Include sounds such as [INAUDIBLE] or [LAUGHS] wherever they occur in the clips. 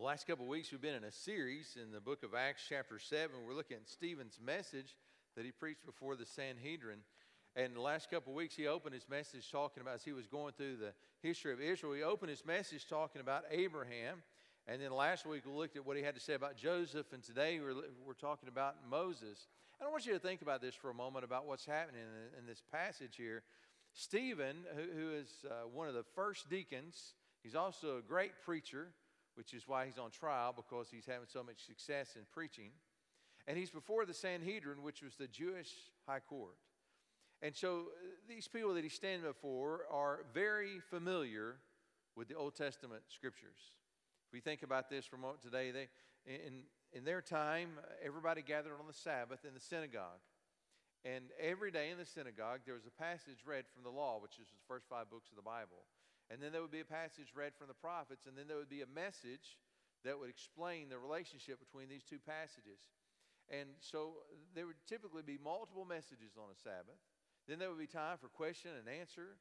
The last couple of weeks, we've been in a series in the book of Acts, chapter 7. We're looking at Stephen's message that he preached before the Sanhedrin. And the last couple of weeks, he opened his message talking about, as he was going through the history of Israel, he opened his message talking about Abraham. And then last week, we looked at what he had to say about Joseph. And today, we're, we're talking about Moses. And I want you to think about this for a moment about what's happening in, in this passage here. Stephen, who, who is uh, one of the first deacons, he's also a great preacher which is why he's on trial because he's having so much success in preaching. And he's before the Sanhedrin, which was the Jewish high court. And so uh, these people that he's standing before are very familiar with the Old Testament scriptures. If we think about this for a moment today, they, in, in their time, everybody gathered on the Sabbath in the synagogue. And every day in the synagogue, there was a passage read from the law, which is the first five books of the Bible. And then there would be a passage read from the prophets, and then there would be a message that would explain the relationship between these two passages. And so uh, there would typically be multiple messages on a Sabbath. Then there would be time for question and answer.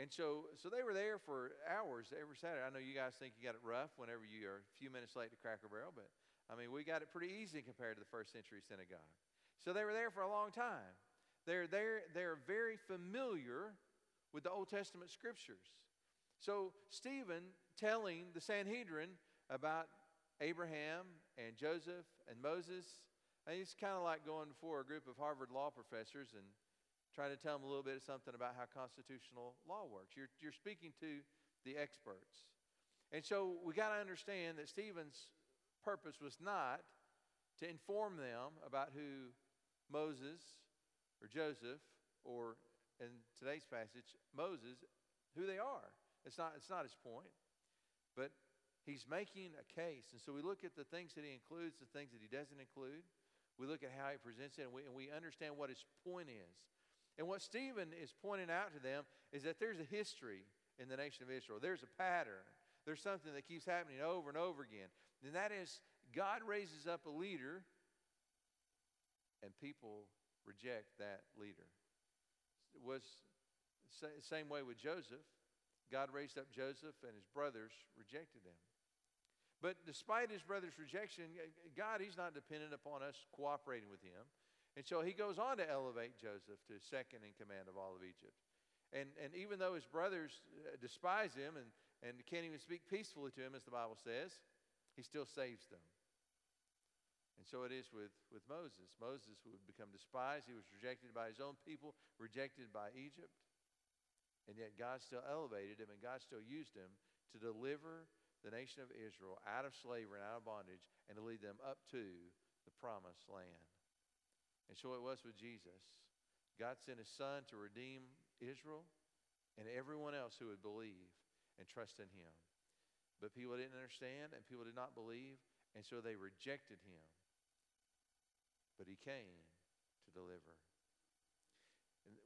And so, so they were there for hours every Saturday. I know you guys think you got it rough whenever you are a few minutes late to Cracker Barrel, but I mean, we got it pretty easy compared to the first century synagogue. So they were there for a long time. They're, they're, they're very familiar with the Old Testament scriptures. So, Stephen telling the Sanhedrin about Abraham and Joseph and Moses, and kind of like going before a group of Harvard law professors and trying to tell them a little bit of something about how constitutional law works. You're, you're speaking to the experts. And so we got to understand that Stephen's purpose was not to inform them about who Moses or Joseph, or in today's passage, Moses, who they are. It's not, it's not his point. But he's making a case. And so we look at the things that he includes, the things that he doesn't include. We look at how he presents it, and we, and we understand what his point is. And what Stephen is pointing out to them is that there's a history in the nation of Israel, there's a pattern. There's something that keeps happening over and over again. And that is God raises up a leader, and people reject that leader. It was the same way with Joseph. God raised up Joseph, and his brothers rejected him. But despite his brother's rejection, God, he's not dependent upon us cooperating with him. And so he goes on to elevate Joseph to second in command of all of Egypt. And, and even though his brothers uh, despise him and, and can't even speak peacefully to him, as the Bible says, he still saves them. And so it is with, with Moses. Moses would become despised. He was rejected by his own people, rejected by Egypt. And yet God still elevated him and God still used him to deliver the nation of Israel out of slavery and out of bondage and to lead them up to the promised land. And so it was with Jesus. God sent his son to redeem Israel and everyone else who would believe and trust in him. But people didn't understand and people did not believe, and so they rejected him. But he came to deliver.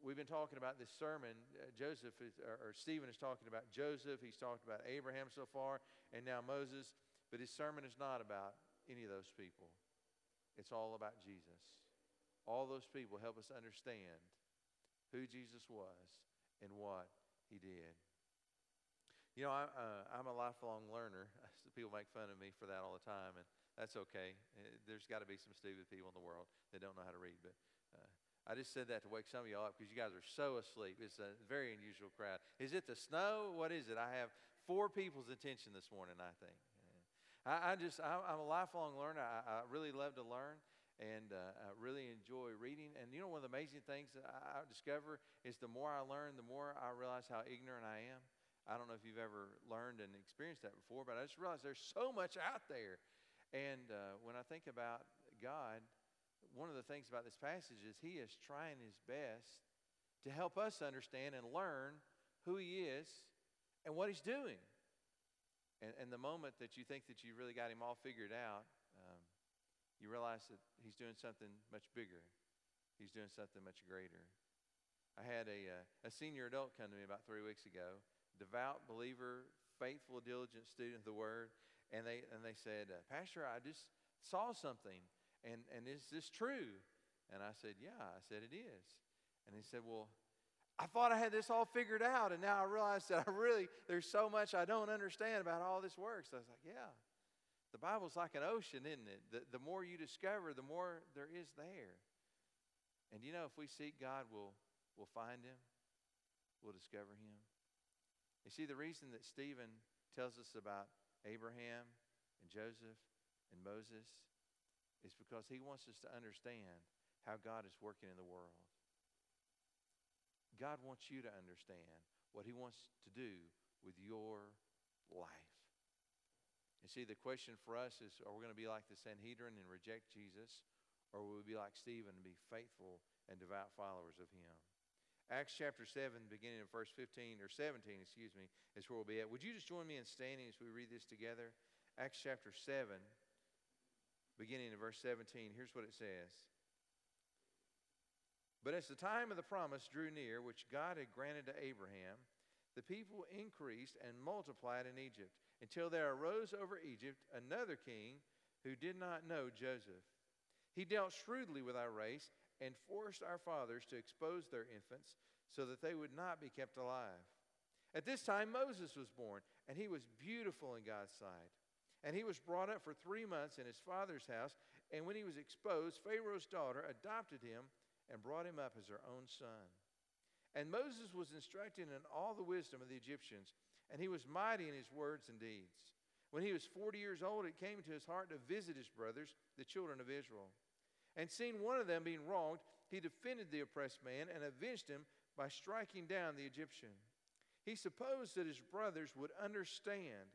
We've been talking about this sermon. Uh, Joseph is, or, or Stephen is talking about Joseph. He's talked about Abraham so far, and now Moses. But his sermon is not about any of those people. It's all about Jesus. All those people help us understand who Jesus was and what he did. You know, I, uh, a lifelong learner. [LAUGHS] People make fun of me for that all the time, and that's okay. Uh, there's got to be some stupid people in the world that don't know how to read, but I just said that to wake some of y'all up because you guys are so asleep. It's a very unusual crowd. Is it the snow? What is it? I have four people's attention this morning, I think. I, I just, I, am a lifelong learner. I, I, really love to learn and uh, I really enjoy reading. And you know, one of the amazing things that I, I discover is the more I learn, the more I realize how ignorant I am. I don't know if you've ever learned and experienced that before, but I just realized there's so much out there. And uh, when I think about God, one of the things about this passage is he is trying his best to help us understand and learn who he is and what he's doing. And, and the moment that you think that you really got him all figured out, um, you realize that he's doing something much bigger. He's doing something much greater. I had a, uh, a senior adult come to me about three weeks ago, devout believer, faithful, diligent student of the Word, and they and they said, uh, Pastor, I just saw something and, and is this true? And I said, Yeah. I said, It is. And he said, Well, I thought I had this all figured out, and now I realize that I really, there's so much I don't understand about all this works. I was like, Yeah. The Bible's like an ocean, isn't it? The, the more you discover, the more there is there. And you know, if we seek God, we'll, we'll find him, we'll discover him. You see, the reason that Stephen tells us about Abraham and Joseph and Moses is because he wants us to understand how God is working in the world. God wants you to understand what he wants to do with your life. You see, the question for us is are we going to be like the Sanhedrin and reject Jesus, or will we be like Stephen and be faithful and devout followers of him? Acts chapter 7, beginning in verse 15 or 17, excuse me, is where we'll be at. Would you just join me in standing as we read this together? Acts chapter 7, beginning in verse 17. Here's what it says. But as the time of the promise drew near, which God had granted to Abraham, the people increased and multiplied in Egypt until there arose over Egypt another king who did not know Joseph. He dealt shrewdly with our race and forced our fathers to expose their infants so that they would not be kept alive. At this time, Moses was born, and he was beautiful in God's sight. And he was brought up for three months in his father's house. And when he was exposed, Pharaoh's daughter adopted him and brought him up as her own son. And Moses was instructed in all the wisdom of the Egyptians and he was mighty in his words and deeds. When he was 40 years old, it came to his heart to visit his brothers, the children of Israel. And seeing one of them being wronged, he defended the oppressed man and avenged him by striking down the Egyptian. He supposed that his brothers would understand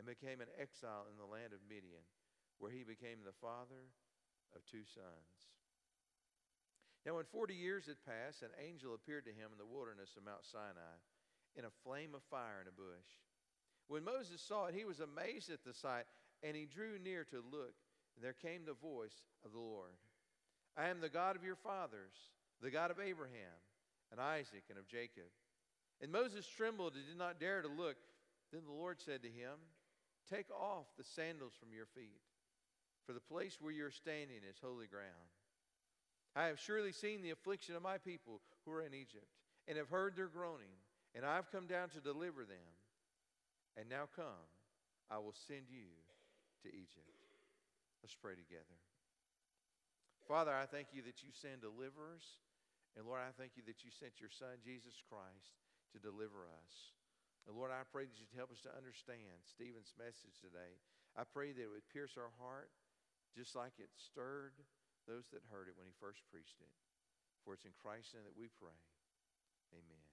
and became an exile in the land of Midian, where he became the father of two sons. Now, when 40 years had passed, an angel appeared to him in the wilderness of Mount Sinai in a flame of fire in a bush. When Moses saw it, he was amazed at the sight, and he drew near to look. And there came the voice of the Lord I am the God of your fathers, the God of Abraham, and Isaac, and of Jacob. And Moses trembled and did not dare to look. Then the Lord said to him, Take off the sandals from your feet, for the place where you're standing is holy ground. I have surely seen the affliction of my people who are in Egypt, and have heard their groaning, and I have come down to deliver them. And now come, I will send you to Egypt. Let's pray together. Father, I thank you that you send deliverers. And Lord, I thank you that you sent your Son, Jesus Christ, to deliver us. And Lord, I pray that you'd help us to understand Stephen's message today. I pray that it would pierce our heart just like it stirred those that heard it when he first preached it. For it's in Christ's name that we pray. Amen.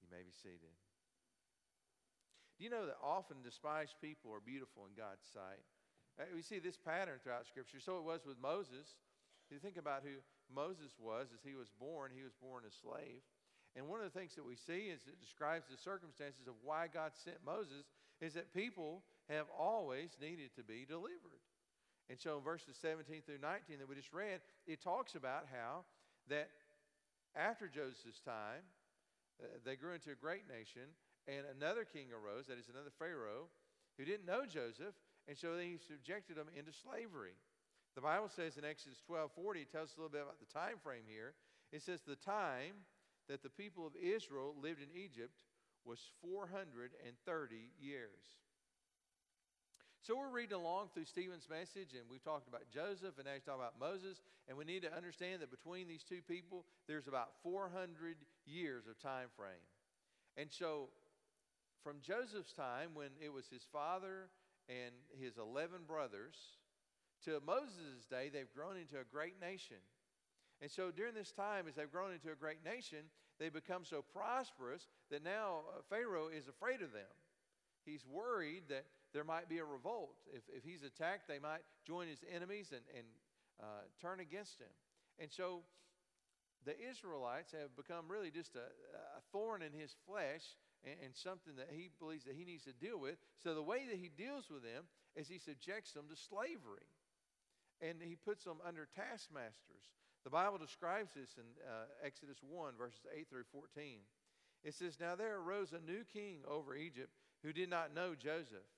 You may be seated. Do you know that often despised people are beautiful in God's sight? Uh, we see this pattern throughout Scripture. So it was with Moses. You think about who Moses was as he was born, he was born a slave. And one of the things that we see is it describes the circumstances of why God sent Moses is that people have always needed to be delivered. And so in verses 17 through 19 that we just read, it talks about how that after Joseph's time, uh, they grew into a great nation, and another king arose, that is another Pharaoh, who didn't know Joseph, and so he subjected them into slavery. The Bible says in Exodus 12 40, it tells us a little bit about the time frame here. It says the time that the people of Israel lived in Egypt was 430 years. So we're reading along through Stephen's message, and we've talked about Joseph, and now he's talking about Moses, and we need to understand that between these two people, there's about 400 years of time frame. And so from Joseph's time, when it was his father and his 11 brothers, to Moses' day, they've grown into a great nation. And so during this time, as they've grown into a great nation, they become so prosperous that now uh, Pharaoh is afraid of them. He's worried that there might be a revolt. If, if he's attacked, they might join his enemies and, and uh, turn against him. And so the Israelites have become really just a, a thorn in his flesh and, and something that he believes that he needs to deal with. So the way that he deals with them is he subjects them to slavery. and he puts them under taskmasters. The Bible describes this in uh, Exodus 1, verses 8 through 14. It says, Now there arose a new king over Egypt who did not know Joseph.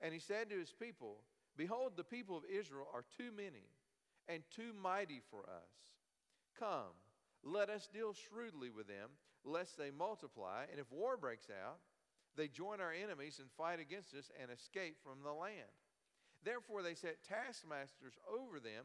And he said to his people, Behold, the people of Israel are too many and too mighty for us. Come, let us deal shrewdly with them, lest they multiply, and if war breaks out, they join our enemies and fight against us and escape from the land. Therefore, they set taskmasters over them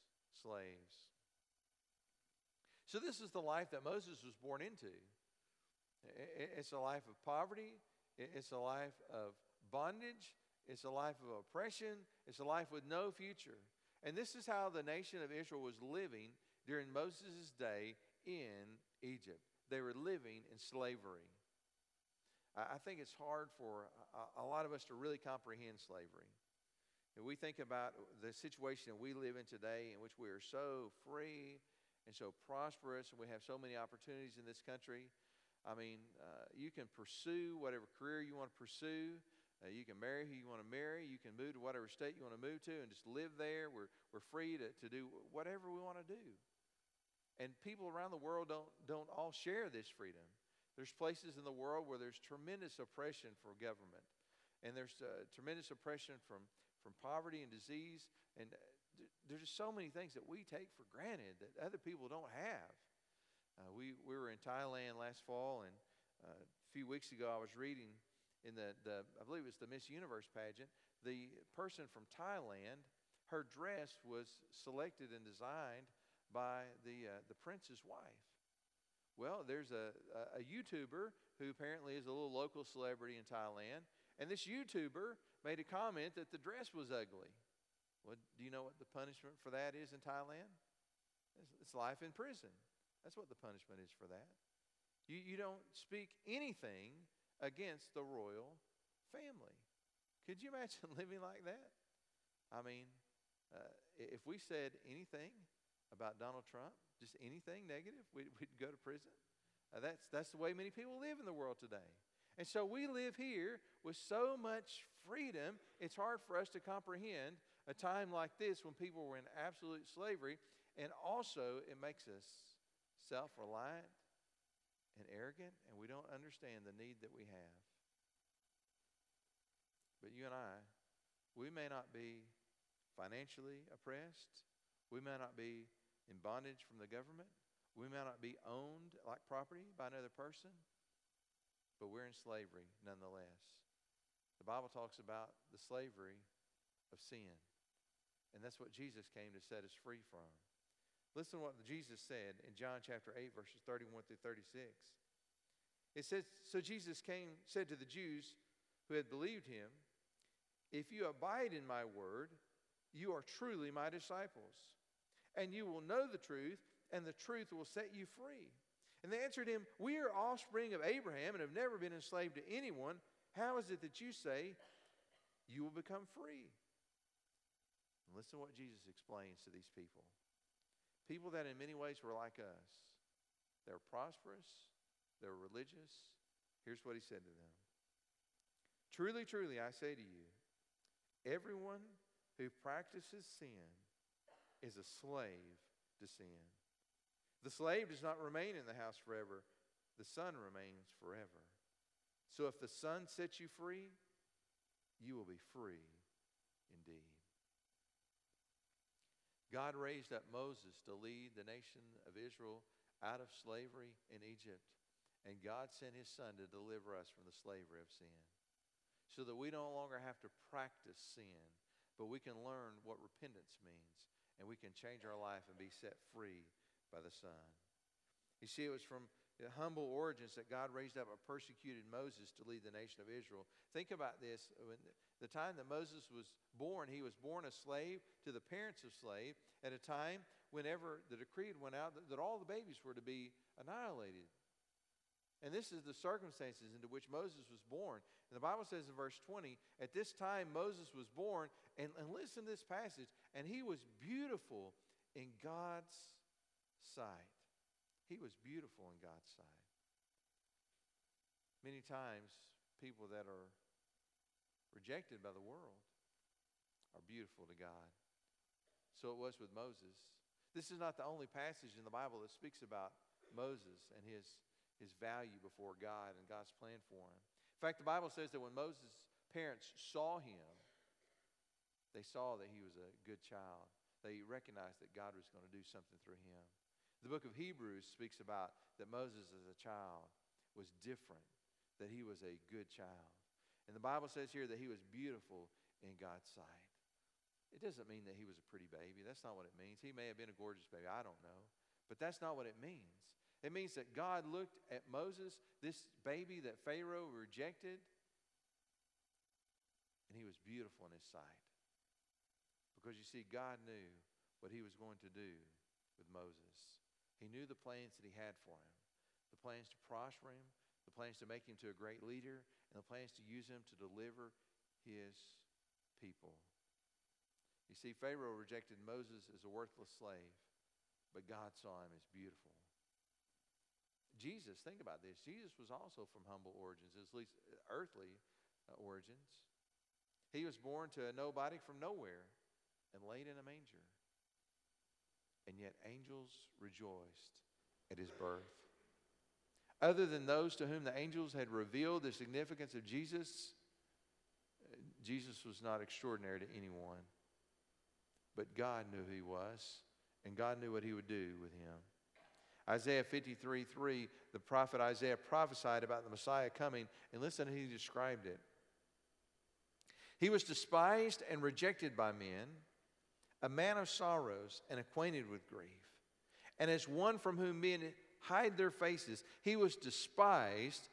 slaves. So, this is the life that Moses was born into. It's a life of poverty, it's a life of bondage, it's a life of oppression, it's a life with no future. And this is how the nation of Israel was living during Moses' day in Egypt. They were living in slavery. I think it's hard for a lot of us to really comprehend slavery. And we think about the situation that we live in today, in which we are so free and so prosperous, and we have so many opportunities in this country. I mean, uh, you can pursue whatever career you want to pursue. Uh, you can marry who you want to marry. You can move to whatever state you want to move to and just live there. We're, we're free to, to do whatever we want to do. And people around the world don't, don't all share this freedom. There's places in the world where there's tremendous oppression for government, and there's uh, tremendous oppression from from poverty and disease. And uh, there's just so many things that we take for granted that other people don't have. Uh, we, we were in Thailand last fall, and uh, a few weeks ago I was reading in the, the, I believe it was the Miss Universe pageant, the person from Thailand, her dress was selected and designed by the, uh, the prince's wife. Well, there's a, a, a YouTuber who apparently is a little local celebrity in Thailand, and this YouTuber made a comment that the dress was ugly. Well, do you know what the punishment for that is in Thailand? It's, it's life in prison. That's what the punishment is for that. You, you don't speak anything against the royal family. Could you imagine [LAUGHS] living like that? I mean, uh, if we said anything about Donald Trump, just anything negative, we'd, [LAUGHS] we'd go to prison. Uh, that's, that's the way many people live in the world today. And so we live here with so much freedom, it's hard for us to comprehend a time like this when people were in absolute slavery. And also, it makes us self reliant and arrogant, and we don't understand the need that we have. But you and I, we may not be financially oppressed, we may not be in bondage from the government, we may not be owned like property by another person but we're in slavery nonetheless. The Bible talks about the slavery of sin. And that's what Jesus came to set us free from. Listen to what Jesus said in John chapter 8, verses 31 through 36. It says, So Jesus came, said to the Jews who had believed him, If you abide in my word, you are truly my disciples, and you will know the truth, and the truth will set you free. And they answered him, We are offspring of Abraham and have never been enslaved to anyone. How is it that you say you will become free? And listen to what Jesus explains to these people. People that in many ways were like us. They're prosperous, they're religious. Here's what he said to them Truly, truly, I say to you, everyone who practices sin is a slave to sin. The slave does not remain in the house forever, the son remains forever. So if the son sets you free, you will be free indeed. God raised up Moses to lead the nation of Israel out of slavery in Egypt. And God sent his son to deliver us from the slavery of sin. So that we no longer have to practice sin, but we can learn what repentance means. And we can change our life and be set free by the Son. You see, it was from humble origins that God raised up a persecuted Moses to lead the nation of Israel. Think about this. When The time that Moses was born, he was born a slave to the parents of slave at a time whenever the decree went out that, that all the babies were to be annihilated. And this is the circumstances into which Moses was born. And the Bible says in verse 20, at this time Moses was born, and, and listen to this passage, and he was beautiful in God's sight. He was beautiful in God's sight. Many times, people that are rejected by the world, are beautiful to God. So it was with Moses. This is not the only passage in the Bible that speaks about Moses and his, his value before God and God's plan for him. In fact, the Bible says that when Moses' parents saw him, they saw that he was a good child. They recognized that God was going to do something through him. The book of Hebrews speaks about that Moses as a child was different, that he was a good child. And the Bible says here that he was beautiful in God's sight. It doesn't mean that he was a pretty baby. That's not what it means. He may have been a gorgeous baby. I don't know. But that's not what it means. It means that God looked at Moses, this baby that Pharaoh rejected, and he was beautiful in his sight. Because you see, God knew what he was going to do with Moses. He knew the plans that he had for him the plans to prosper him, the plans to make him to a great leader, and the plans to use him to deliver his people. You see, Pharaoh rejected Moses as a worthless slave, but God saw him as beautiful. Jesus, think about this. Jesus was also from humble origins, at least earthly uh, origins. He was born to a nobody from nowhere and laid in a manger. And yet angels rejoiced at his birth other than those to whom the angels had revealed the significance of Jesus, uh, Jesus was not extraordinary to anyone. But God knew who he was, and God knew what he would do with him. Isaiah 53 3, the prophet Isaiah prophesied about the Messiah coming, and listen he described it. He was despised and rejected by men, a man of sorrows and acquainted with grief. And as one from whom men hide their faces. He was despised,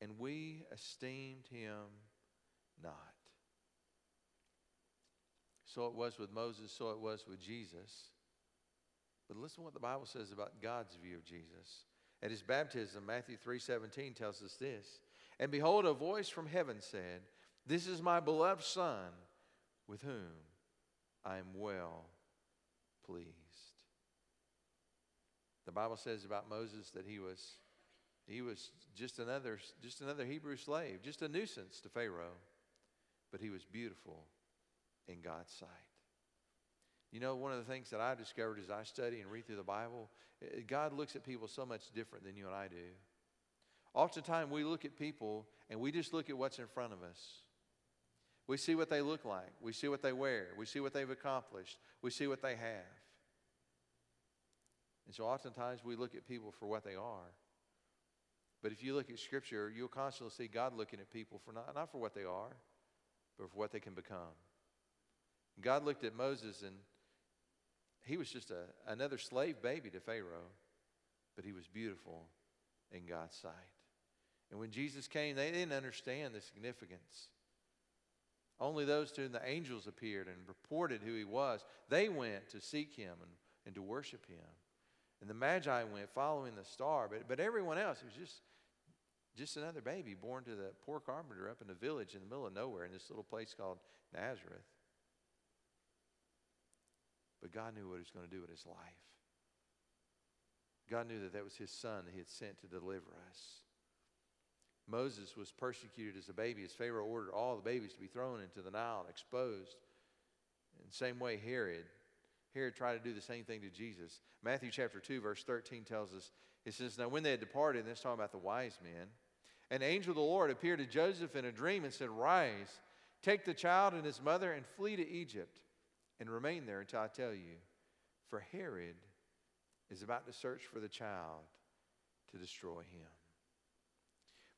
and we esteemed him not. So it was with Moses, so it was with Jesus. But listen to what the Bible says about God's view of Jesus. At his baptism, Matthew 3:17 tells us this. And behold, a voice from heaven said, This is my beloved Son, with whom I am well pleased. The Bible says about Moses that he was, he was just another, just another Hebrew slave, just a nuisance to Pharaoh, but he was beautiful in God's sight. You know, one of the things that I discovered as I study and read through the Bible, God looks at people so much different than you and I do. Oftentimes, we look at people and we just look at what's in front of us. We see what they look like, we see what they wear, we see what they've accomplished, we see what they have. And so oftentimes we look at people for what they are. But if you look at Scripture, you'll constantly see God looking at people for not, not for what they are, but for what they can become. God looked at Moses and he was just a, another slave baby to Pharaoh, but he was beautiful in God's sight. And when Jesus came, they didn't understand the significance. Only those to whom the angels appeared and reported who he was, they went to seek him and, and to worship him. And the Magi went following the star, but, but everyone else, it was just, just another baby born to the poor carpenter up in a village in the middle of nowhere in this little place called Nazareth. But God knew what he was going to do with his life. God knew that that was his son that he had sent to deliver us. Moses was persecuted as a baby as Pharaoh ordered all the babies to be thrown into the Nile and exposed. In the same way, Herod Herod tried to do the same thing to Jesus. Matthew chapter 2, verse 13 tells us, it says, Now when they had departed, and this talking about the wise men, an angel of the Lord appeared to Joseph in a dream and said, Rise, take the child and his mother and flee to Egypt and remain there until I tell you. For Herod is about to search for the child to destroy him.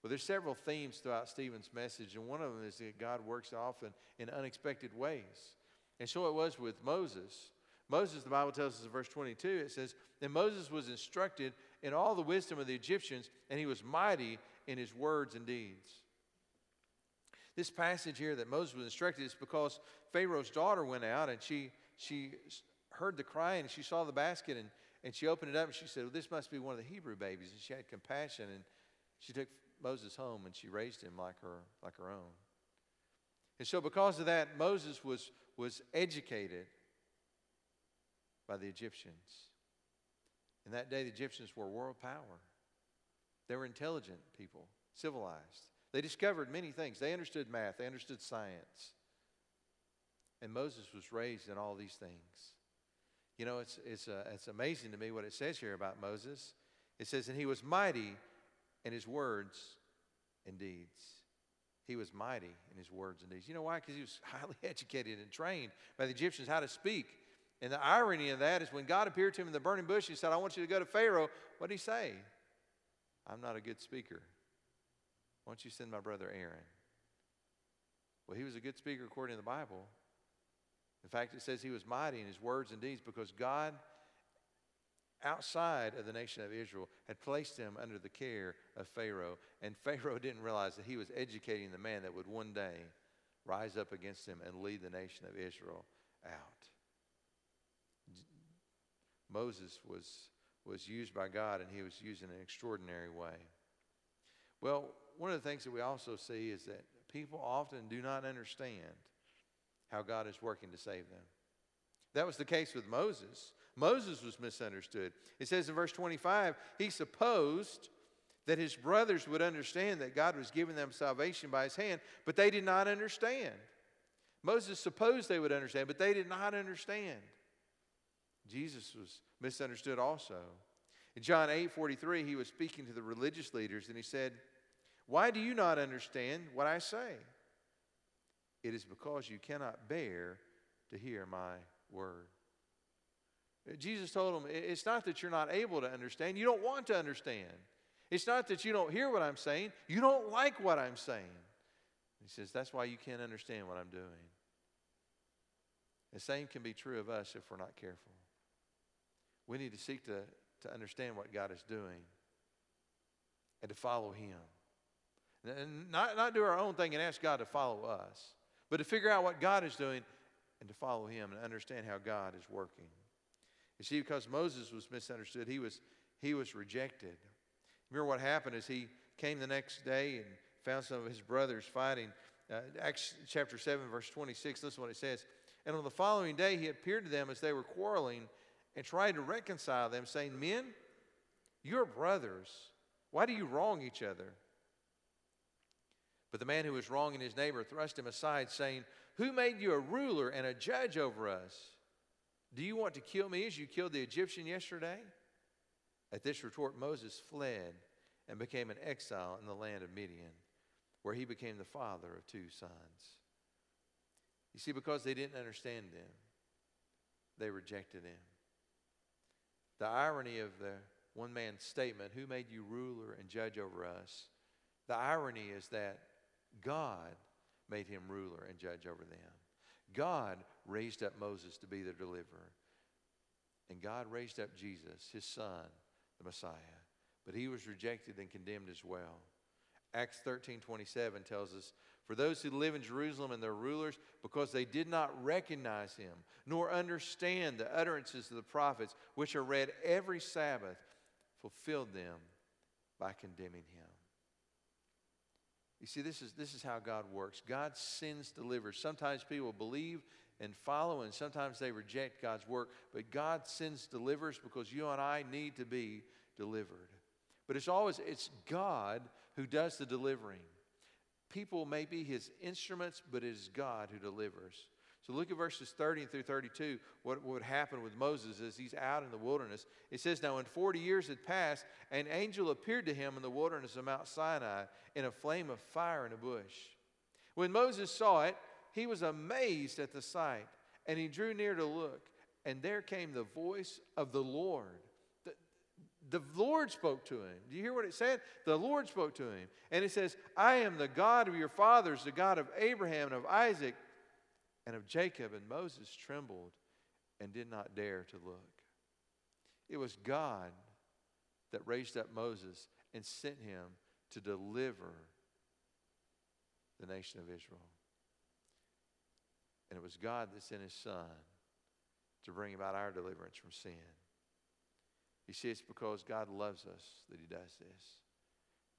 Well, there's several themes throughout Stephen's message, and one of them is that God works often in unexpected ways. And so it was with Moses. Moses, the Bible tells us in verse 22, it says, Then Moses was instructed in all the wisdom of the Egyptians, and he was mighty in his words and deeds. This passage here that Moses was instructed is because Pharaoh's daughter went out and she, she heard the crying and she saw the basket and, and she opened it up and she said, well, This must be one of the Hebrew babies. And she had compassion and she took Moses home and she raised him like her, like her own. And so, because of that, Moses was, was educated by the Egyptians. In that day, the Egyptians were world power. They were intelligent people, civilized. They discovered many things. They understood math, they understood science. And Moses was raised in all these things. You know, it's, it's, uh, it's amazing to me what it says here about Moses. It says, And he was mighty in his words and deeds. He was mighty in his words and deeds. You know why? Because he was [LAUGHS] highly educated and trained by the Egyptians how to speak. And the irony of that is when God appeared to him in the burning bush, he said, I want you to go to Pharaoh. What did he say? I'm not a good speaker. Why don't you send my brother Aaron? Well, he was a good speaker according to the Bible. In fact, it says he was mighty in his words and deeds because God, outside of the nation of Israel, had placed him under the care of Pharaoh. And Pharaoh [LAUGHS] didn't realize that he was educating the man that would one day rise up against him and lead the nation of Israel out. Moses was, was used by God and he was used in an extraordinary way. Well, one of the things that we also see is that people often do not understand how God is working to save them. That was the case with Moses. Moses was misunderstood. It says in verse 25, he supposed that his brothers would understand that God was giving them salvation by his hand, but they did not understand. Moses supposed they would understand, but they did not understand. Jesus was misunderstood also. In John 8 43, he was speaking to the religious leaders and he said, Why do you not understand what I say? It is because you cannot bear to hear my word. Jesus told them, It's not that you're not able to understand, you don't want to understand. It's not that you don't hear what I'm saying, you don't like what I'm saying. He says, That's why you can't understand what I'm doing. The same can be true of us if we're not careful. We need to seek to, to understand what God is doing and to follow Him. And not, not do our own thing and ask God to follow us, but to figure out what God is doing and to follow Him and understand how God is working. You see, because Moses was misunderstood, he was, he was rejected. Remember what happened is he came the next day and found some of his brothers fighting. Uh, Acts chapter 7, verse 26, listen to what it says. And on the following day, he appeared to them as they were quarreling and tried to reconcile them, saying, Men, you're brothers. Why do you wrong each other? But the man who was wronging his neighbor thrust him aside, saying, Who made you a ruler and a judge over us? Do you want to kill me as you killed the Egyptian yesterday? At this retort, Moses fled and became an exile in the land of Midian, where he became the father of two sons. You see, because they didn't understand him, they rejected him. The irony of the one man's statement, Who made you ruler and judge over us? The irony is that God made him ruler and judge over them. God raised up Moses to be their deliverer. And God raised up Jesus, his son, the Messiah. But he was rejected and condemned as well. Acts 13 27 tells us, For those who live in Jerusalem and their rulers, because they did not recognize him, nor understand the utterances of the prophets, which are read every Sabbath, fulfilled them by condemning him. You see, this is, this is how God works. God sends deliverers. Sometimes people believe and follow, and sometimes they reject God's work. But God sends deliverers because you and I need to be delivered. But it's always it's God who does the delivering. People may be his instruments, but it is God who delivers. So look at verses 30 through 32. What would happen with Moses as he's out in the wilderness? It says, Now, when 40 years had passed, an angel appeared to him in the wilderness of Mount Sinai in a flame of fire in a bush. When Moses saw it, he was amazed at the sight, and he drew near to look. And there came the voice of the Lord. The, Lord spoke to him. Do you hear what it said? The Lord spoke to him. And it says, I am the God of your fathers, the God of Abraham and of Isaac and of Jacob, and Moses trembled and did not dare to look. It was God that raised up Moses and sent him to deliver the nation of Israel. And it was God that sent his son to bring about our deliverance from sin. You see, it's because God loves us that he does this.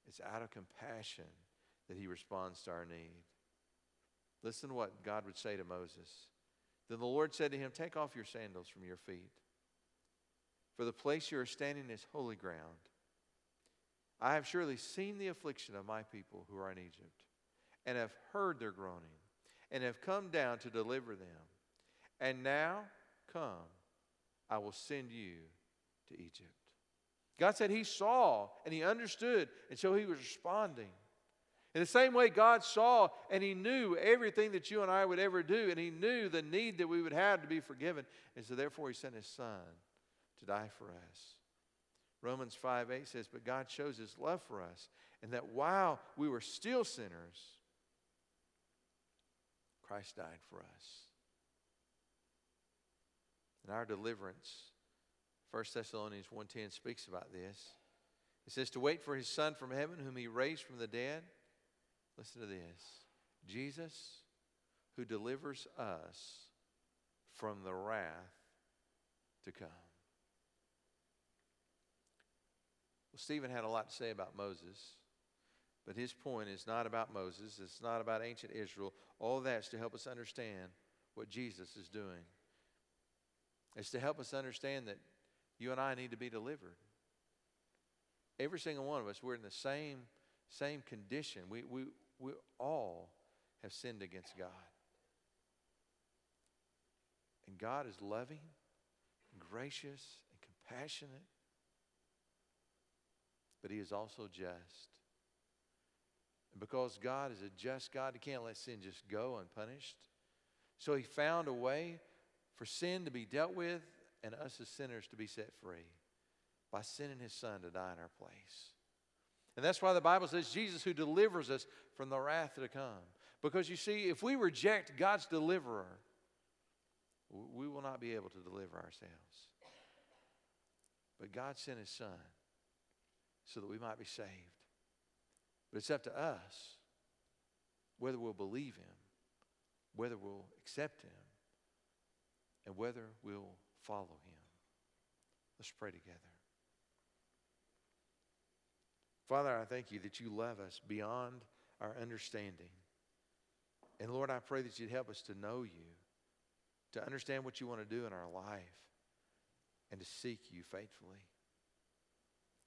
It's out of compassion that he responds to our need. Listen to what God would say to Moses. Then the Lord said to him, Take off your sandals from your feet, for the place you are standing is holy ground. I have surely seen the affliction of my people who are in Egypt, and have heard their groaning, and have come down to deliver them. And now, come, I will send you to Egypt. God said he saw and he understood, and so he was responding. In the same way, God saw and He knew everything that you and I would ever do, and He knew the need that we would have to be forgiven. And so, therefore, He sent His Son to die for us. Romans 5 8 says, But God shows His love for us, and that while we were still sinners, Christ died for us. And our deliverance, 1 Thessalonians 1.10 speaks about this. It says, To wait for His Son from heaven, whom He raised from the dead Listen to this Jesus, who delivers us from the wrath to come. Well, Stephen had a lot to say about Moses, but his point is not about Moses, it's not about ancient Israel. All that's to help us understand what Jesus is doing. It's to help us understand that you and I need to be delivered. Every single one of us, we're in the same, same condition. We, we, we all have sinned against God. And God is loving, and gracious, and compassionate, but He is also just. And because God is a just God, He can't let sin just go unpunished. So He found a way for sin to be dealt with and us as sinners to be set free by sending His Son to die in our place. And that's why the Bible says Jesus who delivers us from the wrath to come. Because you see, if we reject God's deliverer, we will not be able to deliver ourselves. But God sent his son so that we might be saved. But it's up to us whether we'll believe him, whether we'll accept him, and whether we'll follow him. Let's pray together. Father, I thank you that you love us beyond our understanding. And Lord, I pray that you'd help us to know you, to understand what you want to do in our life, and to seek you faithfully.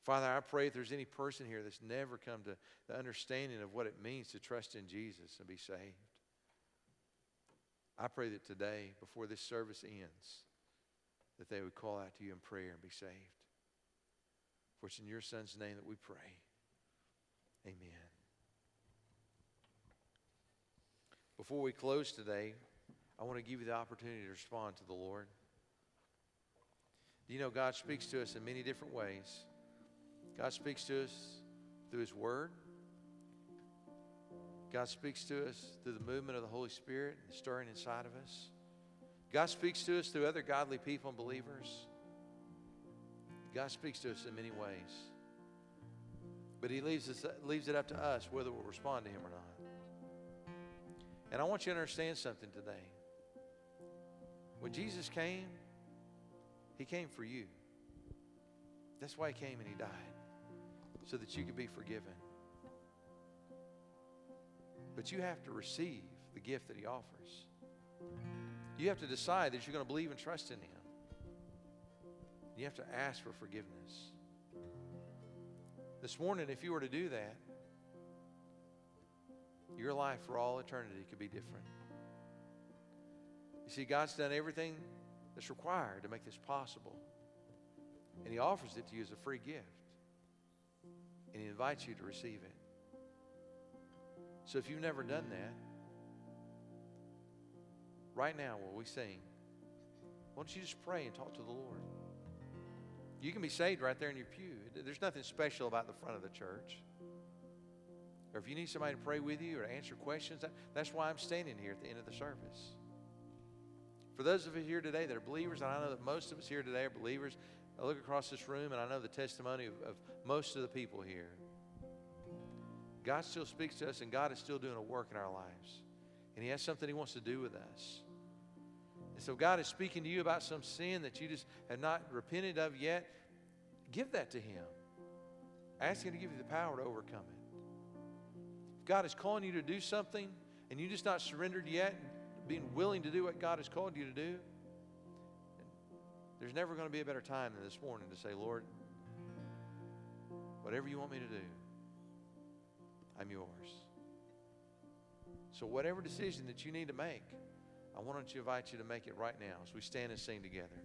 Father, I pray if there's any person here that's never come to the understanding of what it means to trust in Jesus and be saved, I pray that today, before this service ends, that they would call out to you in prayer and be saved. For it's in your Son's name that we pray. Amen. Before we close today, I want to give you the opportunity to respond to the Lord. Do you know God speaks to us in many different ways? God speaks to us through His Word. God speaks to us through the movement of the Holy Spirit and stirring inside of us. God speaks to us through other godly people and believers. God speaks to us in many ways. But he leaves, us, leaves it up to us whether we'll respond to him or not. And I want you to understand something today. When Jesus came, he came for you. That's why he came and he died, so that you could be forgiven. But you have to receive the gift that he offers. You have to decide that you're going to believe and trust in him. You have to ask for forgiveness. This morning, if you were to do that, your life for all eternity could be different. You see, God's done everything that's required to make this possible. And He offers it to you as a free gift. And He invites you to receive it. So if you've never done that, right now while we sing, why don't you just pray and talk to the Lord? You can be saved right there in your pew. There's nothing special about the front of the church. Or if you need somebody to pray with you or to answer questions, that's why I'm standing here at the end of the service. For those of us here today that are believers, and I know that most of us here today are believers, I look across this room and I know the testimony of, of most of the people here. God still speaks to us and God is still doing a work in our lives. And He has something He wants to do with us. And so God is speaking to you about some sin that you just have not repented of yet. Give that to Him. Ask Him to give you the power to overcome it. If God is calling you to do something and you just not surrendered yet, being willing to do what God has called you to do, there's never going to be a better time than this morning to say, Lord, whatever you want me to do, I'm yours. So, whatever decision that you need to make, I want to invite you to make it right now as we stand and sing together.